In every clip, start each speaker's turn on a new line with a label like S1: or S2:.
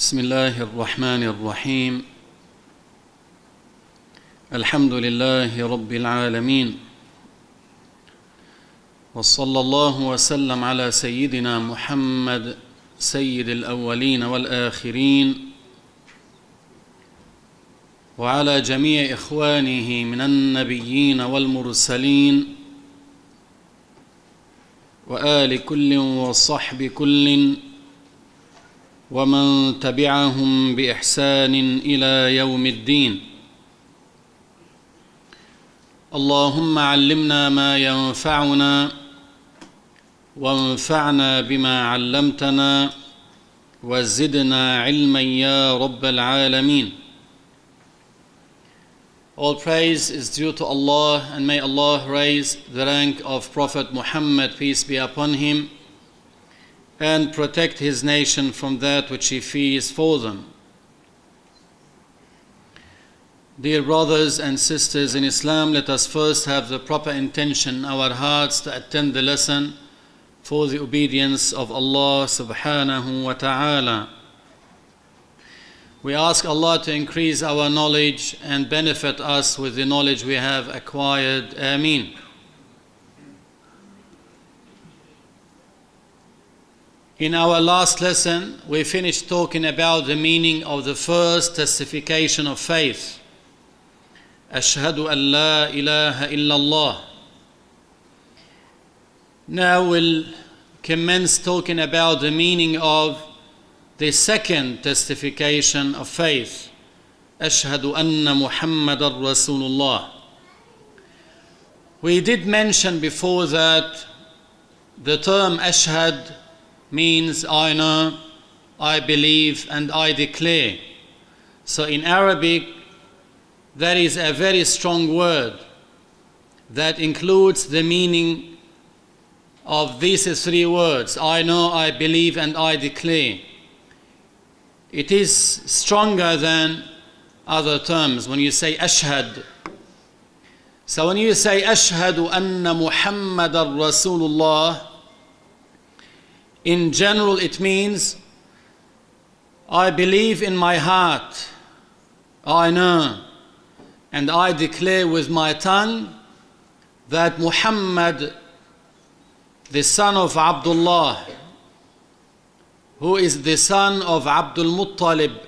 S1: بسم الله الرحمن الرحيم. الحمد لله رب العالمين. وصلى الله وسلم على سيدنا محمد سيد الأولين والآخرين. وعلى جميع إخوانه من النبيين والمرسلين. وآل كل وصحب كل ومن تبعهم بإحسان إلى يوم الدين. اللهم علمنا ما ينفعنا وانفعنا بما علمتنا وزدنا علما يا رب العالمين. All praise is due to Allah and may Allah raise the rank of Prophet Muhammad peace be upon him. And protect his nation from that which he fears for them. Dear brothers and sisters in Islam, let us first have the proper intention in our hearts to attend the lesson for the obedience of Allah subhanahu wa ta'ala. We ask Allah to increase our knowledge and benefit us with the knowledge we have acquired. Ameen. In our last lesson, we finished talking about the meaning of the first testification of faith. Ashhadu an la ilaha illallah. Now we'll commence talking about the meaning of the second testification of faith. Ashhadu anna Muhammadan Rasulullah. We did mention before that the term ashhad means I know, I believe, and I declare. So in Arabic, that is a very strong word that includes the meaning of these three words I know, I believe, and I declare. It is stronger than other terms when you say ashhad. So when you say ashhadu anna Muhammadan Rasulullah, in general, it means I believe in my heart, I know, and I declare with my tongue that Muhammad, the son of Abdullah, who is the son of Abdul Muttalib,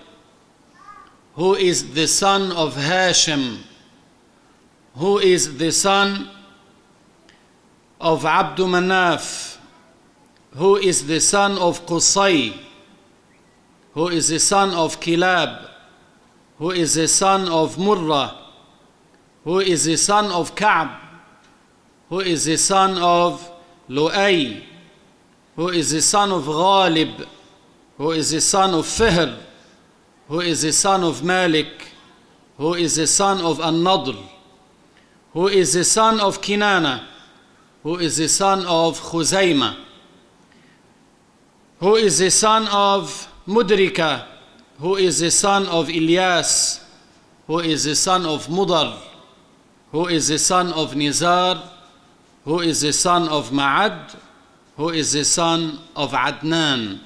S1: who is the son of Hashim, who is the son of Abdul Manaf, who is the son of Qusay, who is the son of Kilab, who is the son of Murrah, who is the son of Ka'b, who is the son of Lu'ay, who is the son of Ghalib, who is the son of Fihr, who is the son of Malik, who is the son of An-Nadr, who is the son of Kinana, who is the son of Khuzaymah, who is the son of Mudrika, who is the son of Ilyas, who is the son of Mudar, who is the son of Nizar, who is the son of Ma'ad, who is the son of Adnan,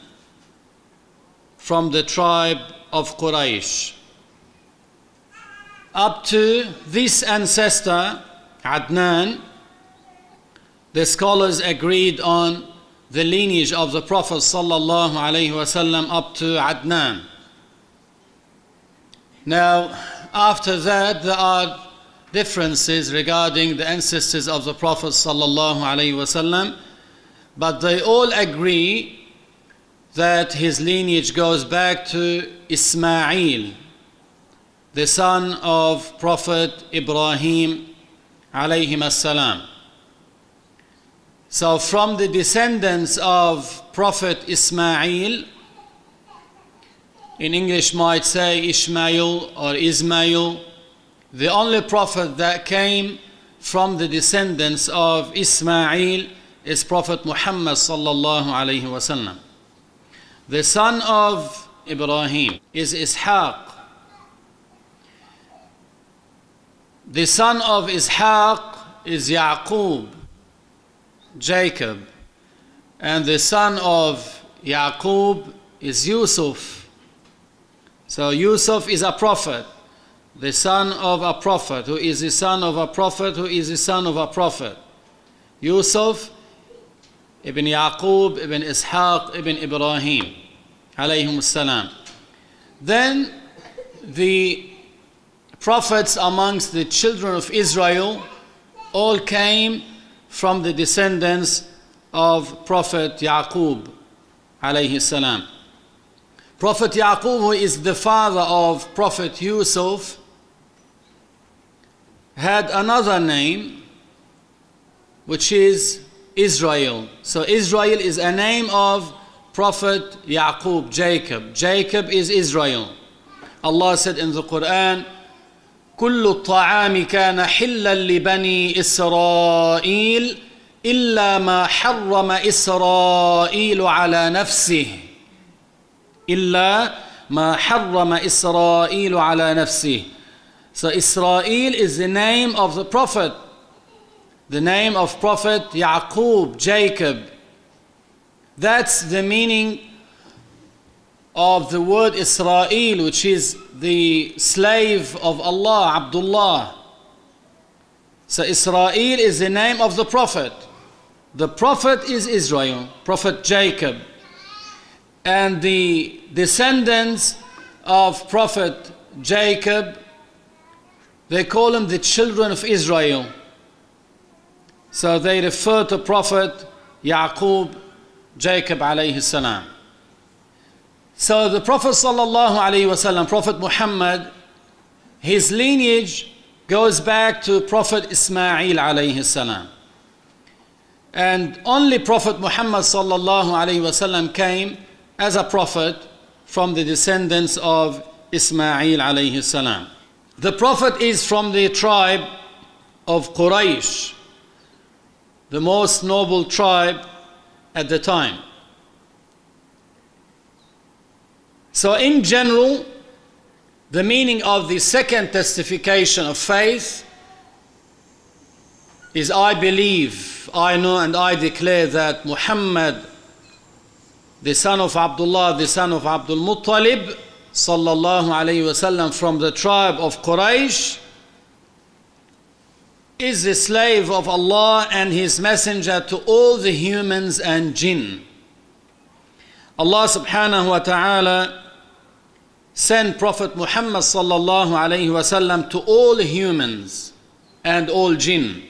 S1: from the tribe of Quraysh. Up to this ancestor, Adnan, the scholars agreed on the lineage of the Prophet sallallahu wasallam up to Adnan. Now, after that, there are differences regarding the ancestors of the Prophet sallallahu wasallam, but they all agree that his lineage goes back to Ismail, the son of Prophet Ibrahim alayhim salam. So, from the descendants of Prophet Ismail, in English might say Ishmael or Ismail, the only prophet that came from the descendants of Ismail is Prophet Muhammad sallallahu alayhi wasallam. The son of Ibrahim is Ishaq. The son of Ishaq is Yaqub. Jacob. And the son of Yaqub is Yusuf. So Yusuf is a prophet, the son of a prophet, who is the son of a prophet, who is the son of a prophet. Yusuf ibn Yaqub ibn Ishaq ibn Ibrahim, alayhim salam. Then the prophets amongst the children of Israel all came from the descendants of Prophet Yaqub, alayhi salam. Prophet Yaqub, who is the father of Prophet Yusuf, had another name, which is Israel. So Israel is a name of Prophet Yaqub, Jacob. Jacob is Israel. Allah said in the Quran, كل الطعام كان حلا لبني إسرائيل إلا ما حرم إسرائيل على نفسه إلا ما حرم إسرائيل على نفسه So Israel is the name of the prophet the name of prophet Yaqub Jacob that's the meaning of the word Israel which is the slave of Allah Abdullah. So Israel is the name of the prophet. The prophet is Israel prophet Jacob. And the descendants of prophet Jacob they call them the children of Israel. So they refer to prophet Yaqub Jacob alayhi salam so the prophet sallallahu alayhi wasallam prophet Muhammad his lineage goes back to prophet Ismail alayhi salam and only prophet Muhammad sallallahu alayhi wasallam came as a prophet from the descendants of Ismail alayhi salam. The prophet is from the tribe of Quraysh, the most noble tribe at the time. So, in general, the meaning of the second testification of faith is I believe, I know, and I declare that Muhammad the son of Abdullah, the son of Abdul Muttalib, sallallahu alayhi wasallam, from the tribe of Quraysh, is the slave of Allah and His messenger to all the humans and jinn. Allah subhanahu wa ta'ala sent Prophet Muhammad sallallahu alayhi wasallam to all humans and all jinn.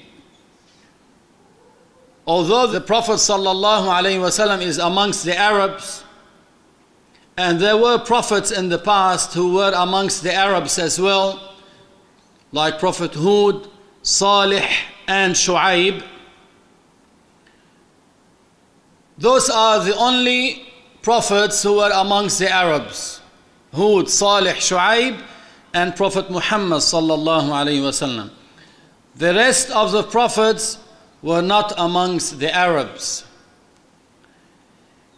S1: Although the Prophet ﷺ is amongst the Arabs, and there were prophets in the past who were amongst the Arabs as well, like Prophet Hud, Salih, and Shu'aib. Those are the only prophets who were amongst the Arabs. Hud, Salih, Shu'aib, and Prophet Muhammad sallallahu alayhi wasallam. The rest of the prophets were not amongst the Arabs.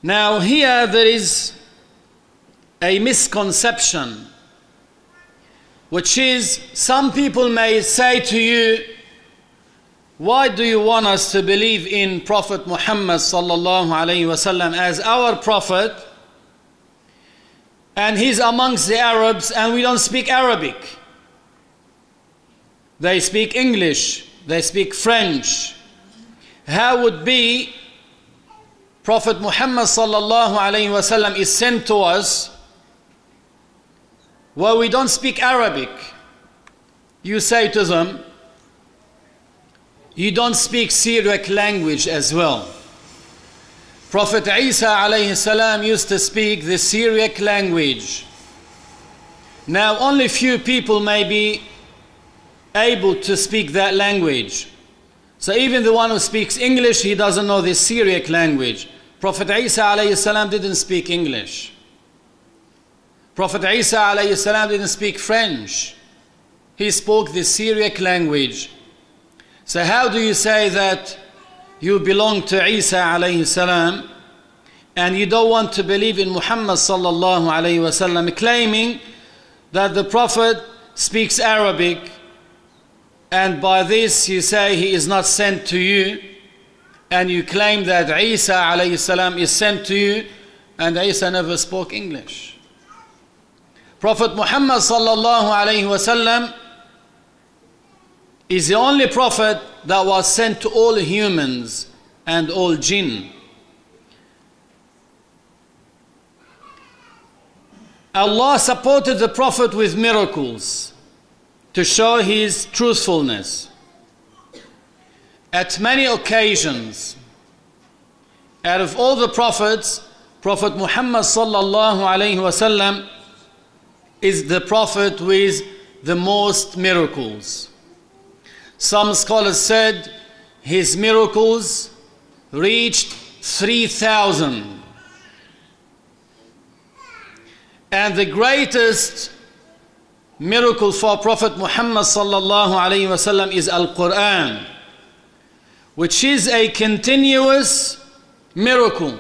S1: Now, here there is a misconception, which is some people may say to you, why do you want us to believe in Prophet Muhammad sallallahu alaihi wasallam as our prophet? And he's amongst the Arabs, and we don't speak Arabic. They speak English, they speak French, how would be Prophet Muhammad sallallahu alayhi wasallam is sent to us where we don't speak Arabic. You say to them, you don't speak Syriac language as well. Prophet Isa alayhi used to speak the Syriac language. Now only few people may be able to speak that language. So even the one who speaks English, he doesn't know the Syriac language. Prophet Isa alayhi didn't speak English. Prophet Isa alayhi didn't speak French. He spoke the Syriac language. So how do you say that you belong to Isa alayhi salam and you don't want to believe in Muhammad sallallahu alayhi wasallam claiming that the prophet speaks Arabic and by this you say he is not sent to you, and you claim that Isa alayhi salam is sent to you, and Isa never spoke English. Prophet Muhammad sallallahu alayhi wasallam is the only prophet that was sent to all humans and all jinn. Allah supported the Prophet with miracles to show his truthfulness. At many occasions, out of all the prophets, Prophet Muhammad sallallahu alayhi wasallam is the prophet with the most miracles. Some scholars said his miracles reached 3,000. And the greatest miracle for Prophet Muhammad sallallahu alayhi wasallam is Al-Quran, which is a continuous miracle.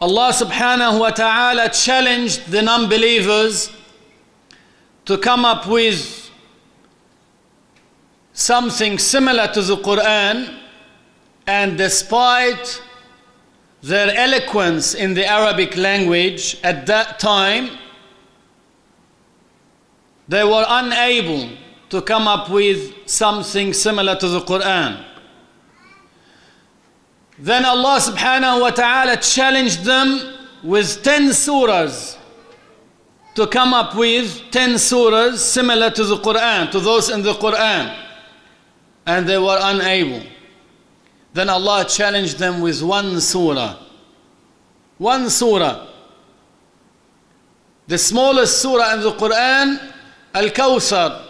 S1: Allah subhanahu wa ta'ala challenged the non-believers to come up with something similar to the Quran and despite their eloquence in the Arabic language at that time they were unable to come up with something similar to the Quran then Allah subhanahu wa ta'ala challenged them with 10 surahs to come up with 10 surahs similar to the Quran, to those in the Quran. And they were unable. Then Allah challenged them with one surah. One surah. The smallest surah in the Quran, Al-Kawthar.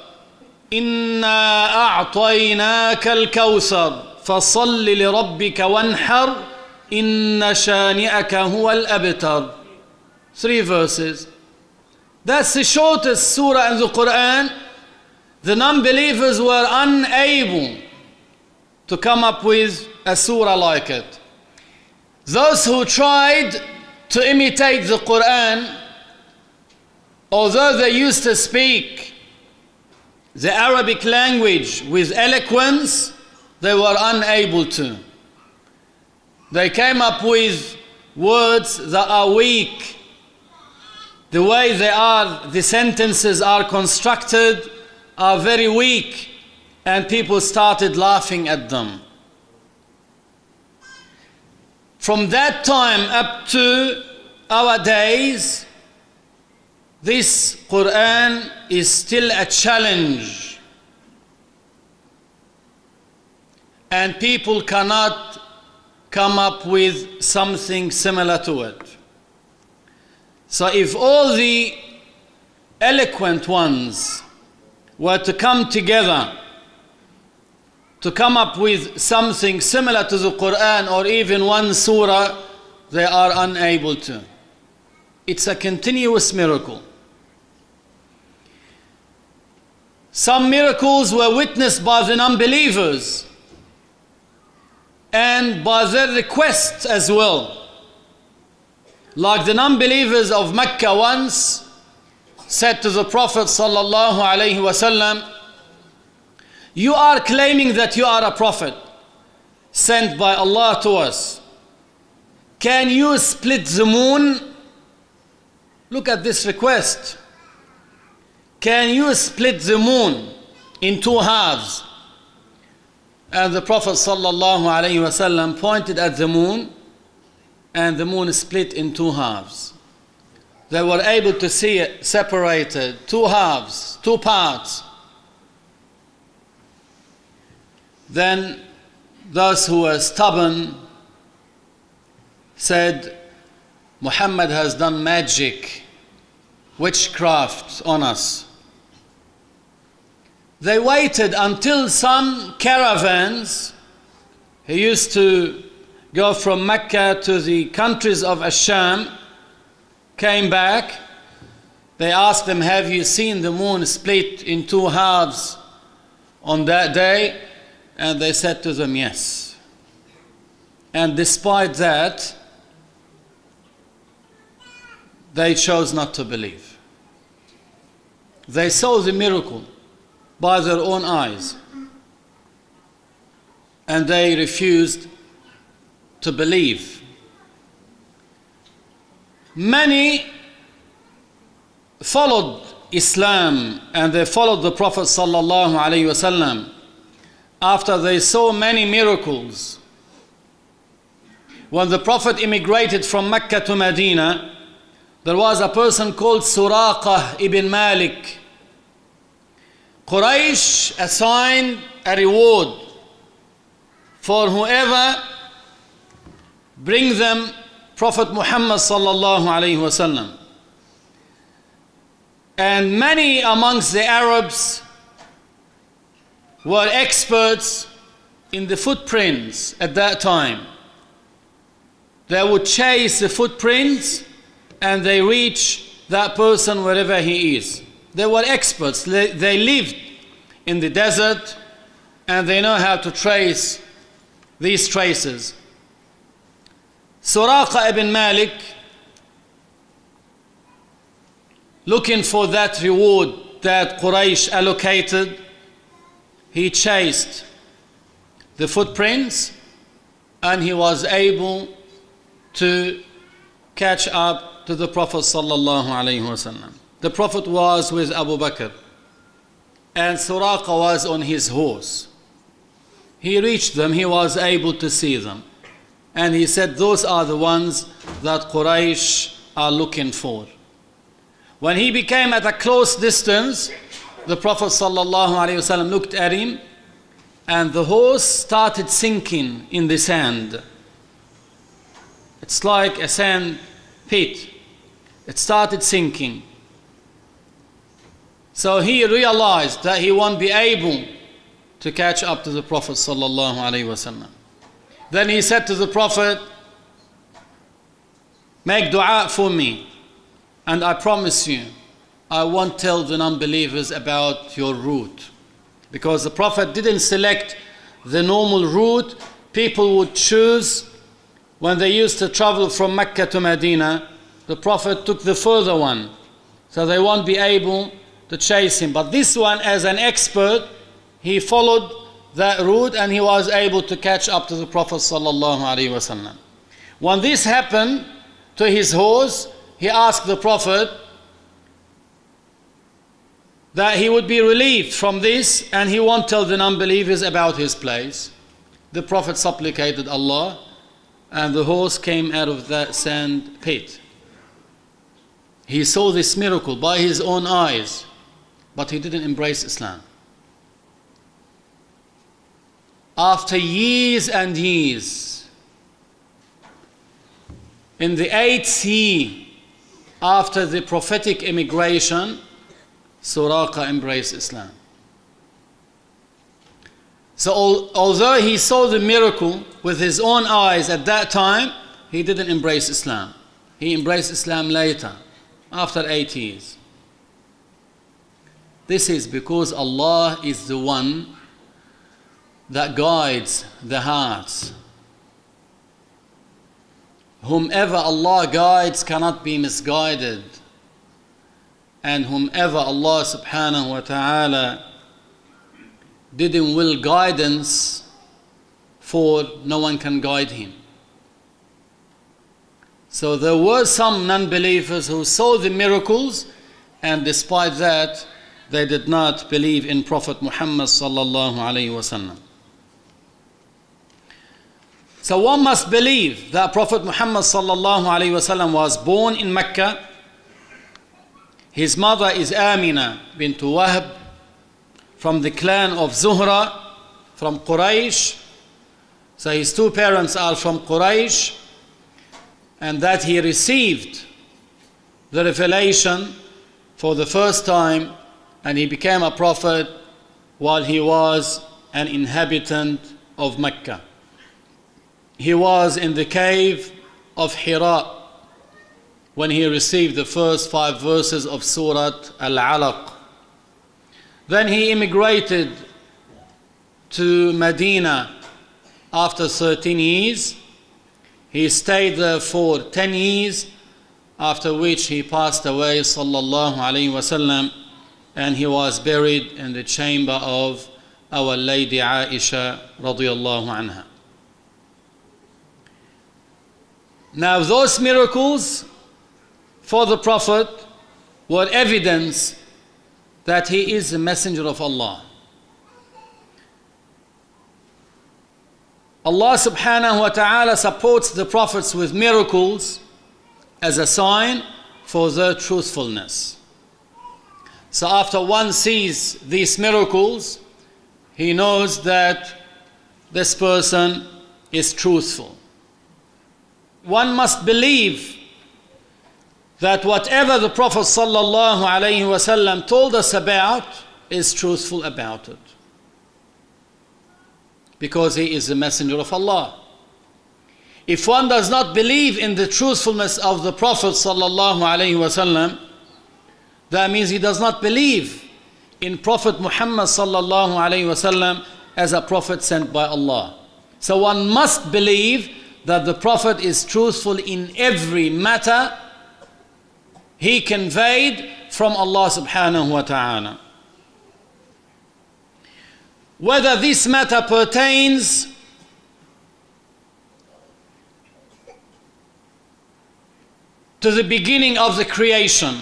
S1: إنا أعطيناك الكوثر فصل لربك وانحر إن شانئك هو الأبتر Three verses. That's the shortest surah in the Quran. The non-believers were unable to come up with a surah like it. Those who tried to imitate the Quran, although they used to speak the Arabic language with eloquence, they were unable to. They came up with words that are weak. The way they are, the sentences are constructed are very weak, and people started laughing at them. From that time up to our days, this Quran is still a challenge and people cannot come up with something similar to it. So if all the eloquent ones were to come together to come up with something similar to the Quran or even one surah, they are unable to. It's a continuous miracle. Some miracles were witnessed by the unbelievers and by their request as well. Like the non-believers of Mecca once said to the Prophet sallallahu alaihi wasallam, "You are claiming that you are a prophet sent by Allah to us. Can you split the moon?" Look at this request. Can you split the moon in two halves? And the Prophet ﷺ pointed at the moon, and the moon split in two halves. They were able to see it separated, two halves, two parts. Then those who were stubborn said, Muhammad has done magic, witchcraft on us. They waited until some caravans, he used to go from Mecca to the countries of Asham, came back. They asked them, Have you seen the moon split in two halves on that day? And they said to them, Yes. And despite that, they chose not to believe. They saw the miracle by their own eyes. And they refused to believe. Many followed Islam and they followed the Prophet sallallahu alaihi wasallam after they saw many miracles. When the Prophet immigrated from Mecca to Medina, there was a person called Suraqah ibn Malik. Quraysh assigned a reward for whoever bring them Prophet Muhammad sallallahu alaihi wasallam. And many amongst the Arabs were experts in the footprints at that time. They would chase the footprints and they reach that person wherever he is. They were experts. They, they lived in the desert and they know how to trace these traces. Suraqa ibn Malik, looking for that reward that Quraysh allocated, he chased the footprints and he was able to catch up to the Prophet sallallahu alaihi wasallam. The Prophet was with Abu Bakr and Suraqa was on his horse. He reached them, he was able to see them. And he said, Those are the ones that Quraysh are looking for. When he became at a close distance, the Prophet ﷺ looked at him and the horse started sinking in the sand. It's like a sand pit. It started sinking. So he realized that he won't be able to catch up to the Prophet ﷺ. Then he said to the Prophet, Make dua for me, and I promise you, I won't tell the non-believers about your route. Because the Prophet didn't select the normal route people would choose when they used to travel from Mecca to Medina. The Prophet took the further one, so they won't be able to chase him. But this one, as an expert, he followed that route and he was able to catch up to the Prophet sallallahu alaihi wasallam. When this happened to his horse, he asked the Prophet that he would be relieved from this and he won't tell the unbelievers about his place. The Prophet supplicated Allah and the horse came out of that sand pit. He saw this miracle by his own eyes, but he didn't embrace Islam. After years and years, in the eighth year after the prophetic immigration, Suraqa embraced Islam. So, although he saw the miracle with his own eyes at that time, he didn't embrace Islam. He embraced Islam later, after eight years. This is because Allah is the one that guides the hearts. Whomever Allah guides cannot be misguided. And whomever Allah subhanahu wa ta'ala didn't will guidance for, no one can guide him. So there were some non believers who saw the miracles, and despite that, they did not believe in Prophet Muhammad sallallahu alayhi wasallam. So one must believe that Prophet Muhammad was born in Mecca. His mother is Amina bint Wahb from the clan of Zuhra from Quraysh. So his two parents are from Quraysh and that he received the revelation for the first time and he became a prophet while he was an inhabitant of Mecca he was in the cave of Hira when he received the first five verses of Surah Al Alaq. Then he immigrated to Medina after 13 years. He stayed there for 10 years, after which he passed away, sallallahu wasallam, and he was buried in the chamber of our Lady Aisha anha. Now, those miracles for the Prophet were evidence that he is a messenger of Allah. Allah subhanahu wa ta'ala supports the prophets with miracles as a sign for their truthfulness. So after one sees these miracles, he knows that this person is truthful One must believe that whatever the Prophet ﷺ told us about is truthful about it. Because he is the messenger of Allah. If one does not believe in the truthfulness of the Prophet ﷺ, that means he does not believe in Prophet Muhammad ﷺ as a prophet sent by Allah. So one must believe that the Prophet is truthful in every matter he conveyed from Allah subhanahu wa ta'ala. Whether this matter pertains to the beginning of the creation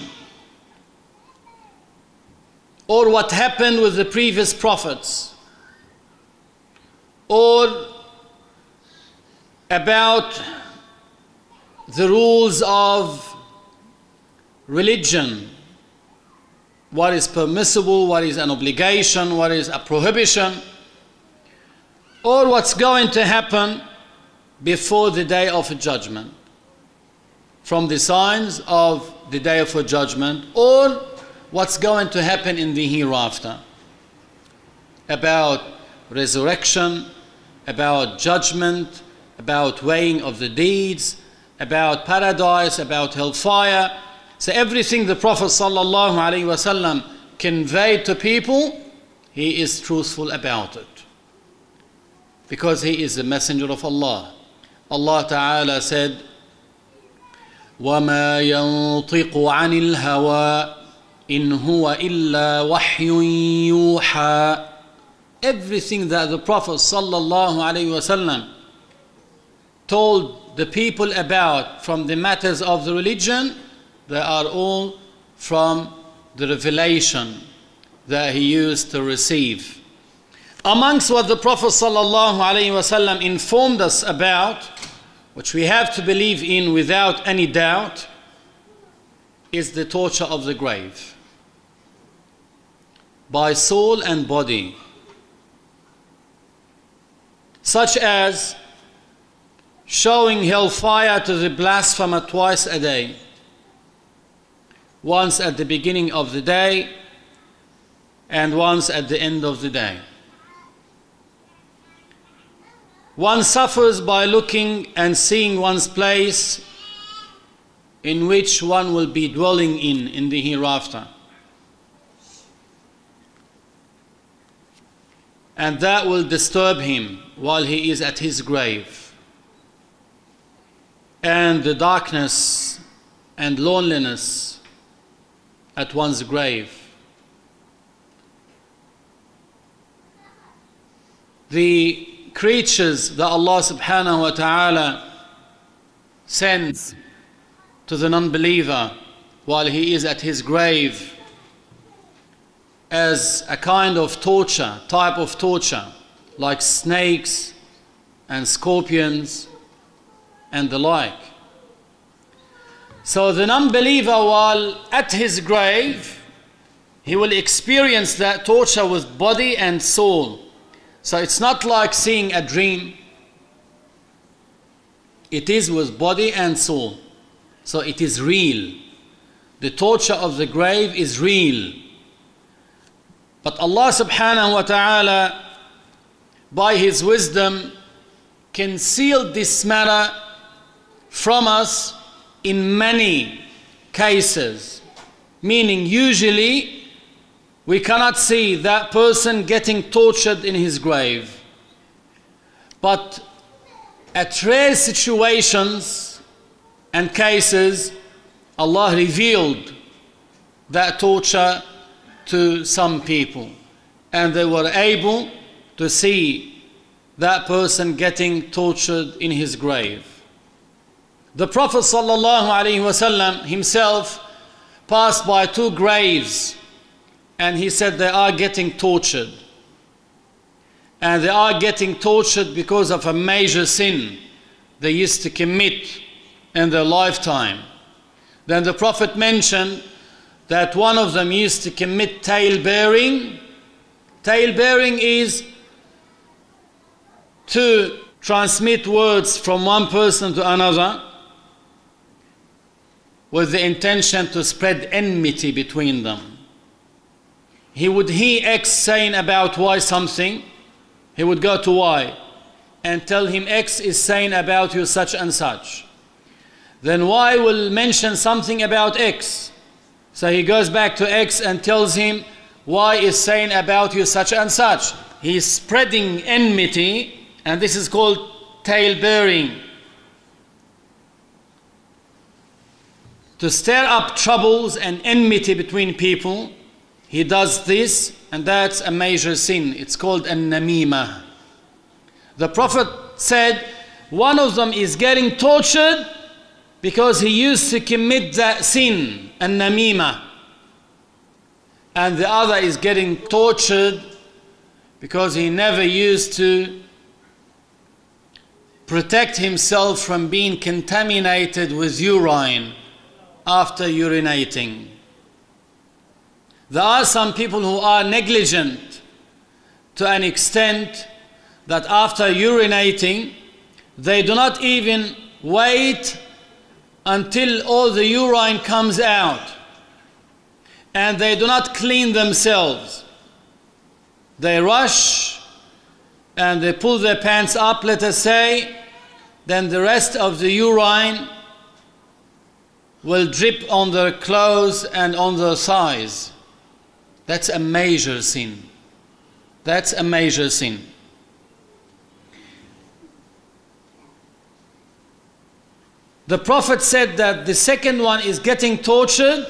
S1: or what happened with the previous prophets or about the rules of religion what is permissible, what is an obligation, what is a prohibition, or what's going to happen before the day of judgment. From the signs of the day of judgment, or what's going to happen in the hereafter. About resurrection, about judgment, about weighing of the deeds, about paradise, about hellfire so everything the Prophet ﷺ conveyed to people, he is truthful about it. Because he is the messenger of Allah. Allah Ta'ala said, وما ينطق عن الهوى إن هو إلا وحي يوحى Everything that the Prophet ﷺ told the people about from the matters of the religion they are all from the revelation that he used to receive. Amongst what the Prophet ﷺ informed us about, which we have to believe in without any doubt, is the torture of the grave by soul and body, such as showing hellfire to the blasphemer twice a day once at the beginning of the day and once at the end of the day. One suffers by looking and seeing one's place in which one will be dwelling in in the hereafter. And that will disturb him while he is at his grave. And the darkness and loneliness at one's grave. The creatures that Allah subhanahu wa ta'ala sends to the non-believer while he is at his grave as a kind of torture, type of torture, like snakes and scorpions and the like. So the non-believer while at his grave, he will experience that torture with body and soul. So it's not like seeing a dream. It is with body and soul. So it is real. The torture of the grave is real. But Allah subhanahu wa ta'ala, by His wisdom, concealed this matter from us in many cases, meaning usually we cannot see that person getting tortured in his grave. But at rare situations and cases, Allah revealed that torture to some people, and they were able to see that person getting tortured in his grave. The Prophet ﷺ himself passed by two graves and he said they are getting tortured. And they are getting tortured because of a major sin they used to commit in their lifetime. Then the Prophet mentioned that one of them used to commit tale bearing. Tale bearing is to transmit words from one person to another with the intention to spread enmity between them. He would hear X saying about Y something, he would go to Y and tell him X is saying about you such and such. Then Y will mention something about X. So he goes back to X and tells him Y is saying about you such and such. He's spreading enmity, and this is called tale bearing. To stir up troubles and enmity between people, he does this, and that's a major sin. It's called an namima. The Prophet said one of them is getting tortured because he used to commit that sin, an namima. And the other is getting tortured because he never used to protect himself from being contaminated with urine after urinating. There are some people who are negligent to an extent that after urinating, they do not even wait until all the urine comes out. And they do not clean themselves. They rush and they pull their pants up, let us say, then the rest of the urine will drip on their clothes and on their thighs. That's a major sin. That's a major sin. The Prophet said that the second one is getting tortured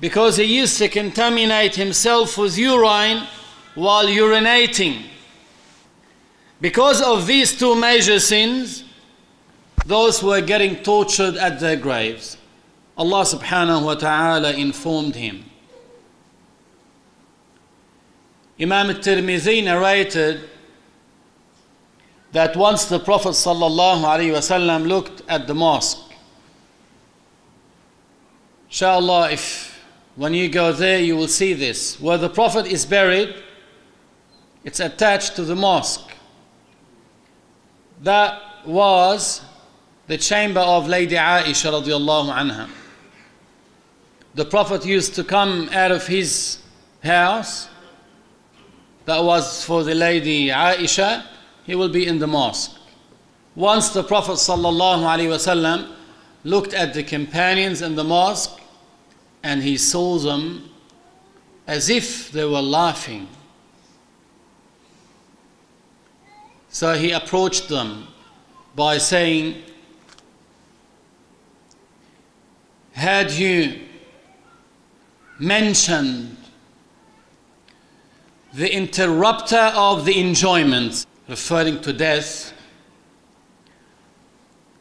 S1: because he used to contaminate himself with urine while urinating. Because of these two major sins, those were getting tortured at their graves. Allah subhanahu wa ta'ala informed him. Imam al-Tirmidhi narrated that once the Prophet sallallahu alaihi wasallam looked at the mosque. Inshallah, if when you go there, you will see this. Where the Prophet is buried, it's attached to the mosque. That was the chamber of Lady Aisha radiallahu anha. The Prophet used to come out of his house. That was for the Lady Aisha he will be in the mosque. Once the Prophet ﷺ looked at the companions in the mosque and he saw them as if they were laughing. So he approached them by saying, Had you mentioned the interrupter of the enjoyments, referring to death,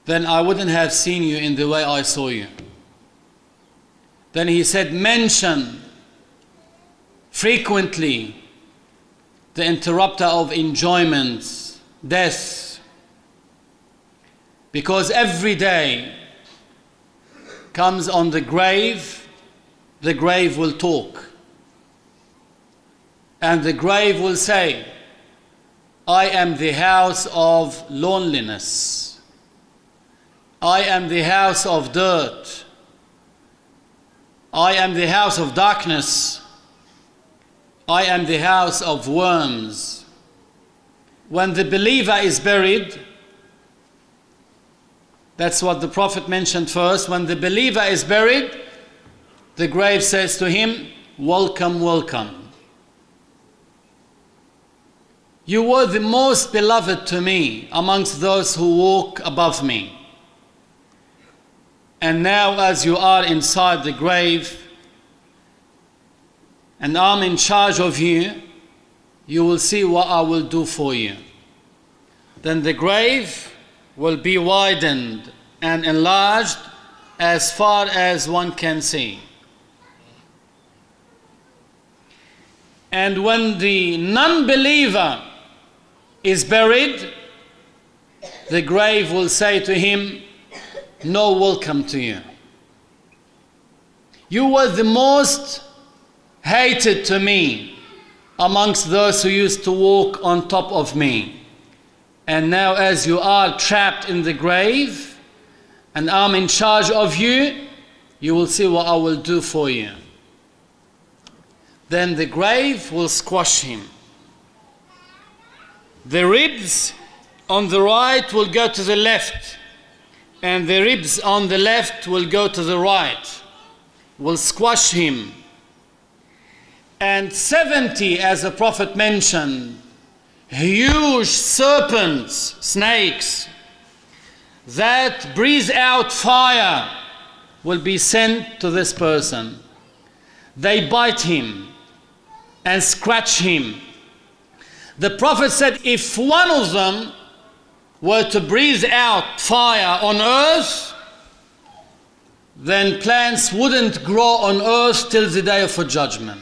S1: then I wouldn't have seen you in the way I saw you. Then he said, mention frequently the interrupter of enjoyments, death. Because every day comes on the grave, the grave will talk. And the grave will say, I am the house of loneliness. I am the house of dirt. I am the house of darkness. I am the house of worms. When the believer is buried, that's what the Prophet mentioned first. When the believer is buried, the grave says to him, Welcome, welcome. You were the most beloved to me amongst those who walk above me. And now, as you are inside the grave, and I'm in charge of you, you will see what I will do for you. Then the grave will be widened and enlarged as far as one can see. And when the non believer is buried, the grave will say to him, No welcome to you. You were the most hated to me amongst those who used to walk on top of me. And now, as you are trapped in the grave, and I'm in charge of you, you will see what I will do for you. Then the grave will squash him. The ribs on the right will go to the left, and the ribs on the left will go to the right, will squash him. And 70, as the Prophet mentioned, huge serpents, snakes, that breathe out fire will be sent to this person. They bite him and scratch him. The Prophet said, if one of them were to breathe out fire on earth, then plants wouldn't grow on earth till the day of judgment.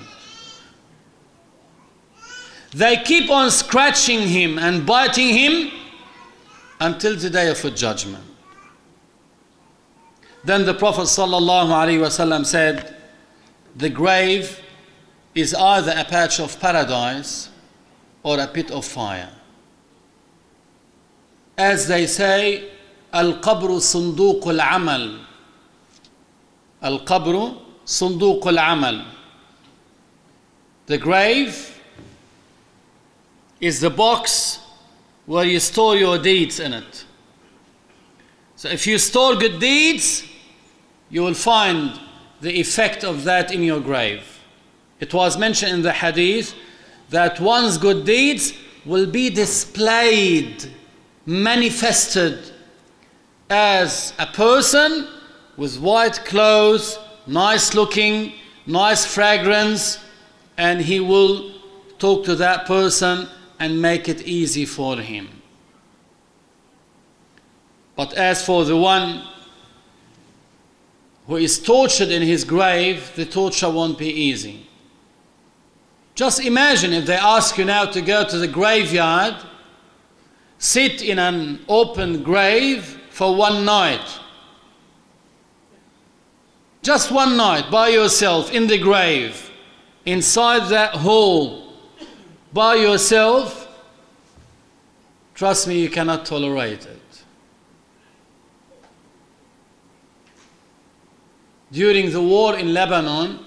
S1: They keep on scratching him and biting him until the day of judgment. Then the Prophet ﷺ said, The grave is either a patch of paradise or a pit of fire. As they say, Al-Qabru Sunduq al-Amal. Al-Qabru Sunduq al-Amal. The grave is the box where you store your deeds in it. So if you store good deeds, you will find the effect of that in your grave. It was mentioned in the hadith that one's good deeds will be displayed, manifested as a person with white clothes, nice looking, nice fragrance, and he will talk to that person and make it easy for him. But as for the one who is tortured in his grave, the torture won't be easy. Just imagine if they ask you now to go to the graveyard, sit in an open grave for one night. Just one night by yourself in the grave, inside that hole by yourself, trust me, you cannot tolerate it. During the war in Lebanon,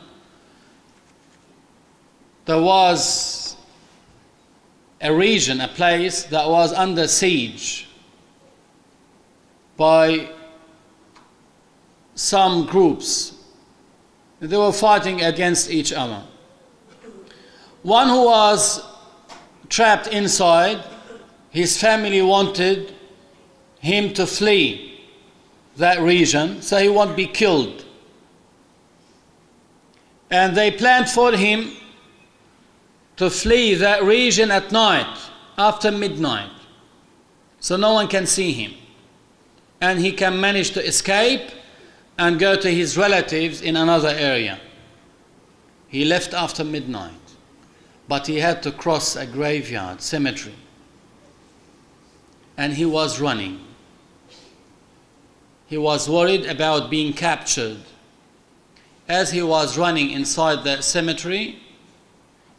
S1: there was a region, a place that was under siege by some groups. They were fighting against each other. One who was trapped inside, his family wanted him to flee that region so he won't be killed. And they planned for him to flee that region at night, after midnight, so no one can see him. And he can manage to escape and go to his relatives in another area. He left after midnight but he had to cross a graveyard, cemetery. And he was running. He was worried about being captured. As he was running inside the cemetery,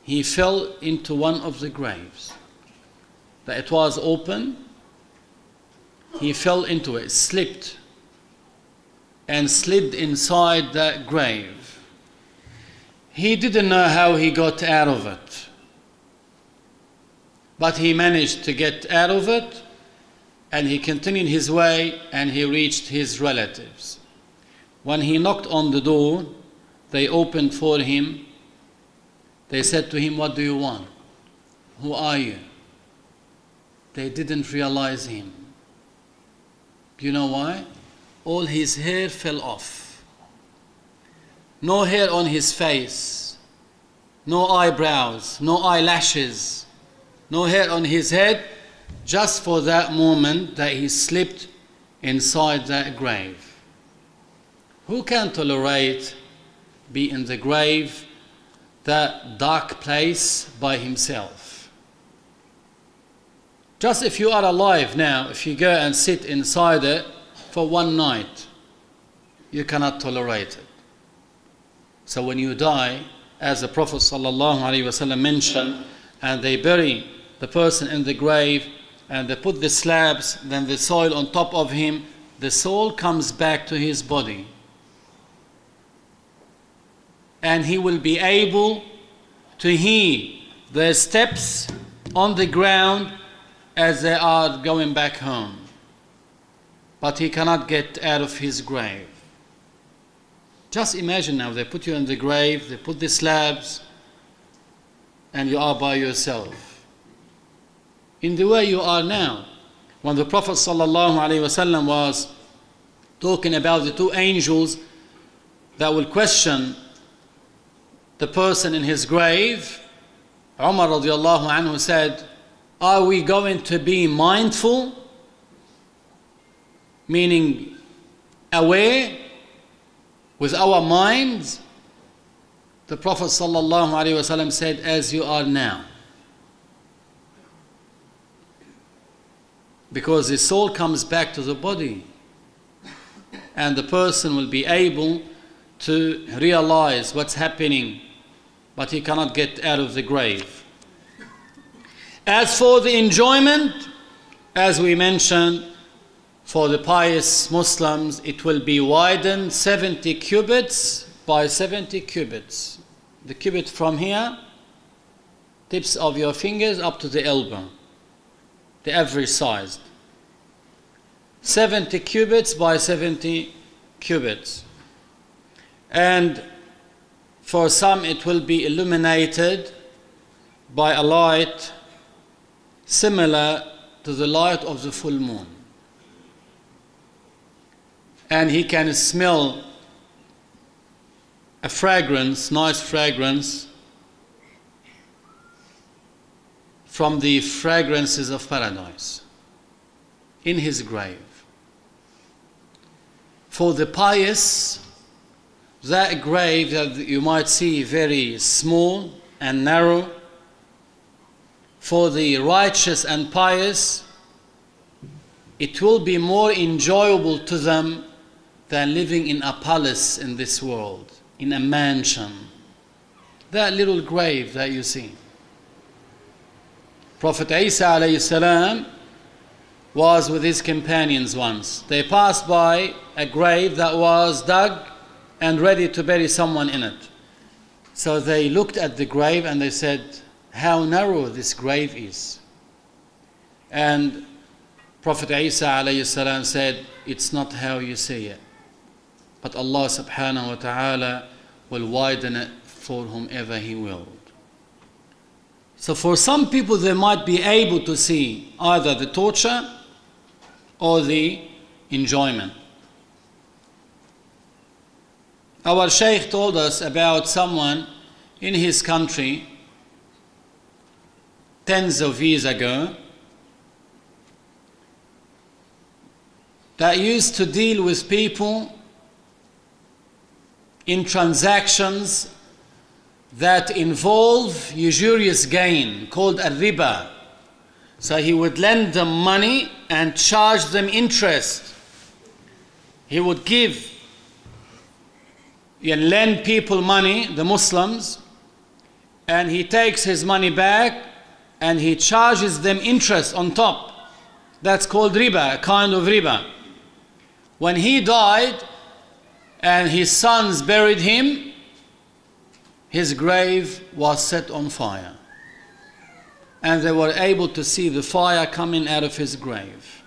S1: he fell into one of the graves. It was open. He fell into it, slipped, and slid inside that grave. He didn't know how he got out of it. But he managed to get out of it and he continued his way and he reached his relatives. When he knocked on the door, they opened for him. They said to him, What do you want? Who are you? They didn't realize him. You know why? All his hair fell off no hair on his face, no eyebrows, no eyelashes, no hair on his head, just for that moment that he slipped inside that grave. Who can tolerate be in the grave that dark place by himself. Just if you are alive now, if you go and sit inside it for one night, you cannot tolerate it. So when you die, as the Prophet ﷺ mentioned, and they bury the person in the grave, and they put the slabs, then the soil on top of him, the soul comes back to his body. And he will be able to hear their steps on the ground as they are going back home. But he cannot get out of his grave. Just imagine now, they put you in the grave, they put the slabs, and you are by yourself. In the way you are now. When the Prophet ﷺ was talking about the two angels that will question the person in his grave, Umar radiallahu anhu said, Are we going to be mindful? Meaning aware with our minds? The Prophet ﷺ said, As you are now. Because the soul comes back to the body, and the person will be able to realize what's happening, but he cannot get out of the grave. As for the enjoyment, as we mentioned, for the pious Muslims, it will be widened 70 cubits by 70 cubits. The cubit from here, tips of your fingers up to the elbow, the average sized. 70 cubits by 70 cubits. And for some, it will be illuminated by a light similar to the light of the full moon and he can smell a fragrance, nice fragrance, from the fragrances of paradise in his grave. For the pious, that grave that you might see very small and narrow, for the righteous and pious, it will be more enjoyable to them than living in a palace in this world, in a mansion. That little grave that you see. Prophet Isa alayhi was with his companions once. They passed by a grave that was dug and ready to bury someone in it. So they looked at the grave and they said, How narrow this grave is. And Prophet Isa said, It's not how you see it. But Allah subhanahu wa ta'ala will widen it for whomever He willed. So for some people, they might be able to see either the torture or the enjoyment. Our Shaykh told us about someone in his country tens of years ago that used to deal with people in transactions that involve usurious gain called a riba. So he would lend them money and charge them interest. He would give lend people money, the Muslims, and he takes his money back and he charges them interest on top. That's called riba, a kind of riba. When he died, and his sons buried him, his grave was set on fire. And they were able to see the fire coming out of his grave.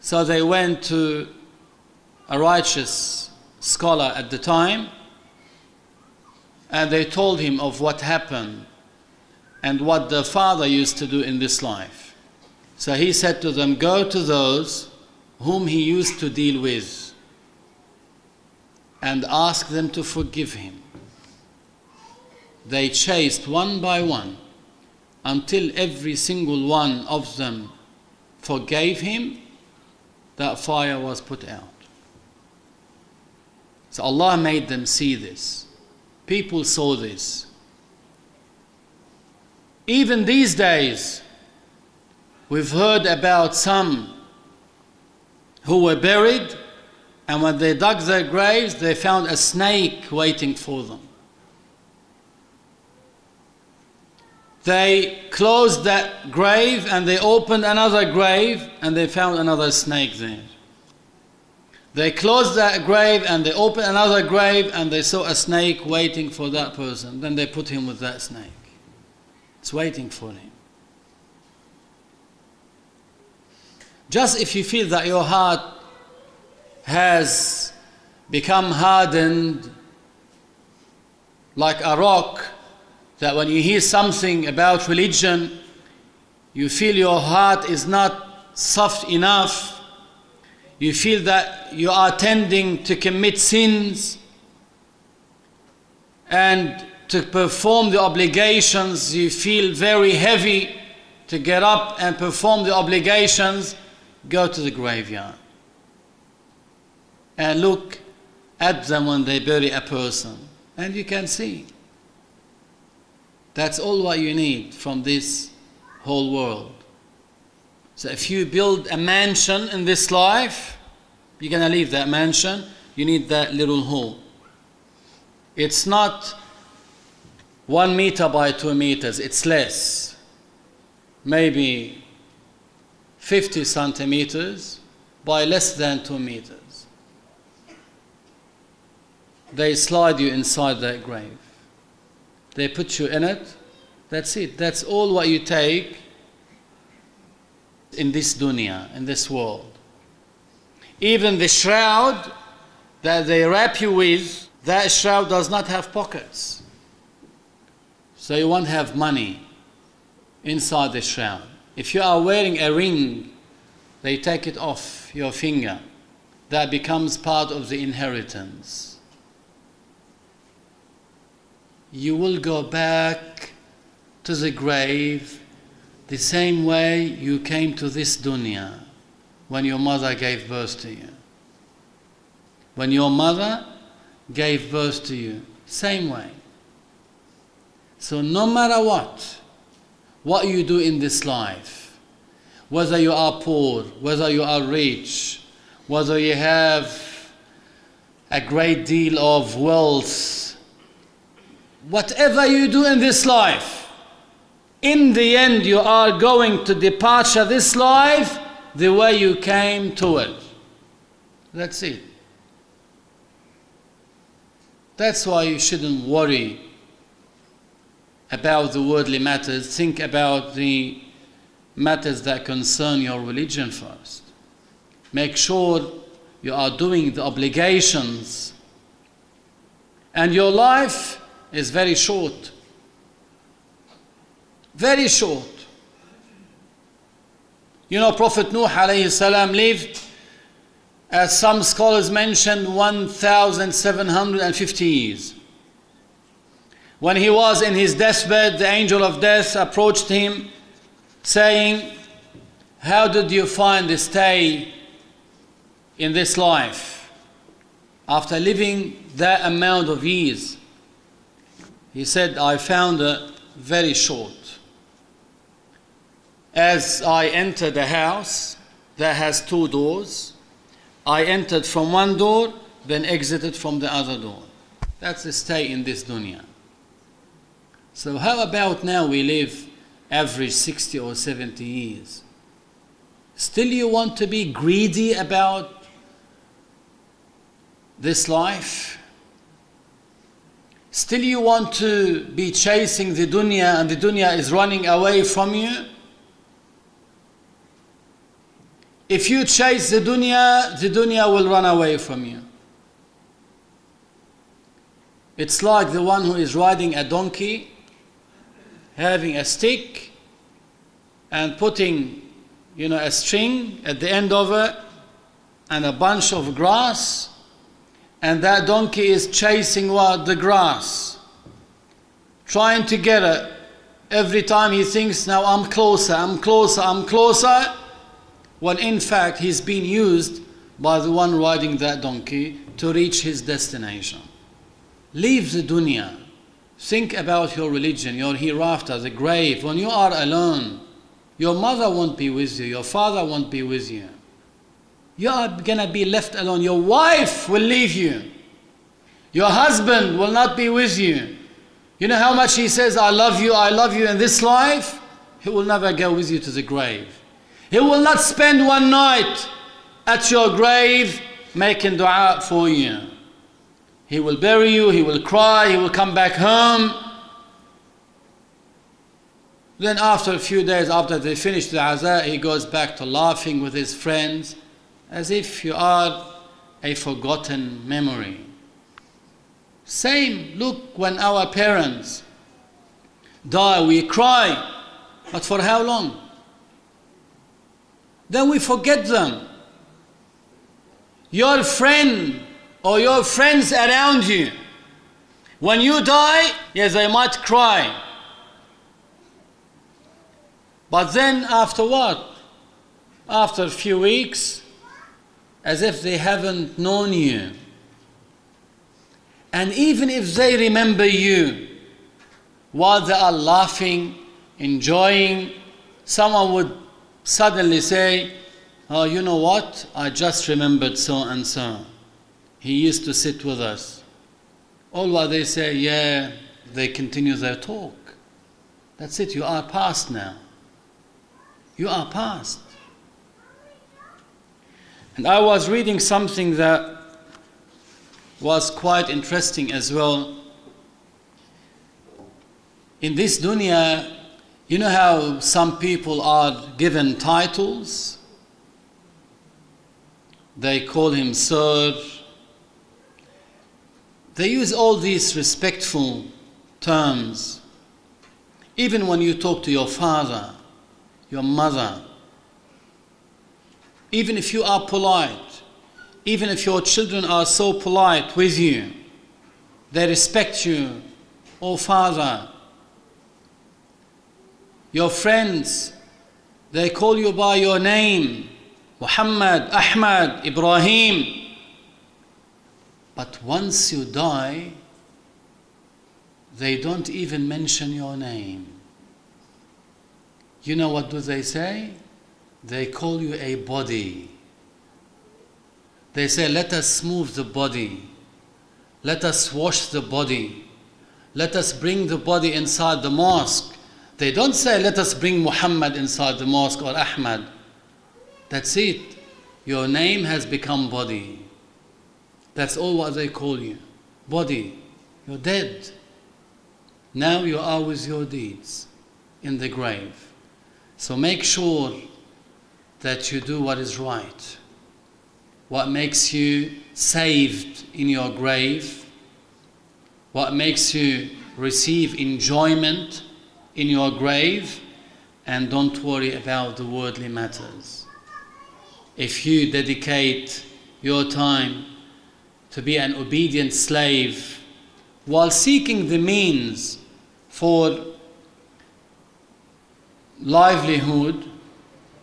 S1: So they went to a righteous scholar at the time and they told him of what happened and what the father used to do in this life. So he said to them, Go to those whom he used to deal with and ask them to forgive him. They chased one by one until every single one of them forgave him, that fire was put out. So Allah made them see this. People saw this. Even these days, we've heard about some who were buried, and when they dug their graves, they found a snake waiting for them. They closed that grave and they opened another grave and they found another snake there. They closed that grave and they opened another grave and they saw a snake waiting for that person. Then they put him with that snake. It's waiting for him. Just if you feel that your heart has become hardened like a rock, that when you hear something about religion, you feel your heart is not soft enough, you feel that you are tending to commit sins and to perform the obligations, you feel very heavy to get up and perform the obligations, go to the graveyard and look at them when they bury a person, and you can see. That's all what you need from this whole world. So if you build a mansion in this life, you're going to leave that mansion, you need that little hole. It's not one meter by two meters, it's less. Maybe 50 centimeters by less than two meters. They slide you inside that grave. They put you in it. That's it. That's all what you take in this dunya, in this world. Even the shroud that they wrap you with, that shroud does not have pockets. So you won't have money inside the shroud. If you are wearing a ring, they take it off your finger. That becomes part of the inheritance you will go back to the grave the same way you came to this dunya when your mother gave birth to you. When your mother gave birth to you, same way. So, no matter what, what you do in this life, whether you are poor, whether you are rich, whether you have a great deal of wealth, whatever you do in this life, in the end you are going to departure this life the way you came to it. That's it. That's why you shouldn't worry about the worldly matters. Think about the matters that concern your religion first. Make sure you are doing the obligations. And your life is very short. Very short. You know, Prophet Nuh alayhi salam lived, as some scholars mentioned, 1,750 years. When he was in his deathbed, the angel of death approached him, saying, How did you find the stay in this life after living that amount of years? He said, I found it very short. As I entered the house that has two doors, I entered from one door, then exited from the other door. That's the stay in this dunya. So, how about now we live average 60 or 70 years? Still, you want to be greedy about this life? Still, you want to be chasing the dunya and the dunya is running away from you? If you chase the dunya, the dunya will run away from you. It's like the one who is riding a donkey, having a stick, and putting, you know, a string at the end of it, and a bunch of grass and that donkey is chasing what? The grass. Trying to get it. Every time he thinks, now I'm closer, I'm closer, I'm closer, when in fact he's being used by the one riding that donkey to reach his destination. Leave the dunya. Think about your religion, your hereafter, the grave. When you are alone, your mother won't be with you, your father won't be with you. You are gonna be left alone. Your wife will leave you. Your husband will not be with you. You know how much he says, I love you, I love you in this life? He will never go with you to the grave. He will not spend one night at your grave making dua for you. He will bury you, he will cry, he will come back home. Then, after a few days after they finish the azah, he goes back to laughing with his friends as if you are a forgotten memory. Same, look, when our parents die, we cry, but for how long? Then we forget them. Your friend or your friends around you, when you die, yes, they might cry. But then after what? After a few weeks, as if they haven't known you. And even if they remember you, while they are laughing, enjoying, someone would suddenly say, Oh, you know what? I just remembered so and so. He used to sit with us. All while they say, Yeah, they continue their talk. That's it, you are past now. You are past. And I was reading something that was quite interesting as well. In this dunya, you know how some people are given titles? They call him sir. They use all these respectful terms. Even when you talk to your father, your mother, even if you are polite, even if your children are so polite with you, they respect you, oh father. Your friends, they call you by your name, Muhammad, Ahmad, Ibrahim. But once you die, they don't even mention your name. You know what do they say? They call you a body. They say, let us move the body. Let us wash the body. Let us bring the body inside the mosque. They don't say, let us bring Muhammad inside the mosque or Ahmad. That's it. Your name has become body. That's all what they call you. Body. You're dead. Now you are with your deeds in the grave. So make sure that you do what is right, what makes you saved in your grave, what makes you receive enjoyment in your grave, and don't worry about the worldly matters. If you dedicate your time to be an obedient slave while seeking the means for livelihood,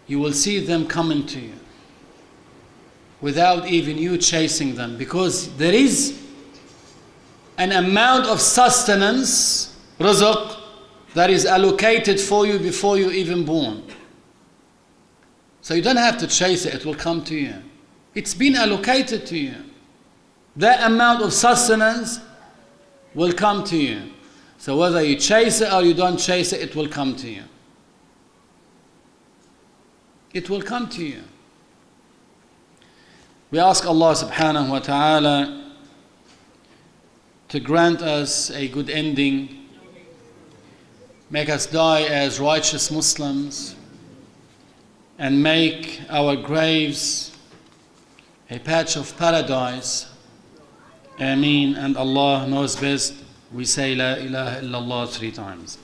S1: you will see them coming to you without even you chasing them because there is an amount of sustenance, rizq, that is allocated for you before you're even born. So you don't have to chase it, it will come to you. It's been allocated to you. That amount of sustenance will come to you. So whether you chase it or you don't chase it, it will come to you. It will come to you. We ask Allah subhanahu wa ta'ala to grant us a good ending, make us die as righteous Muslims, and make our graves a patch of paradise. Ameen. And Allah knows best. We say La ilaha illallah three times.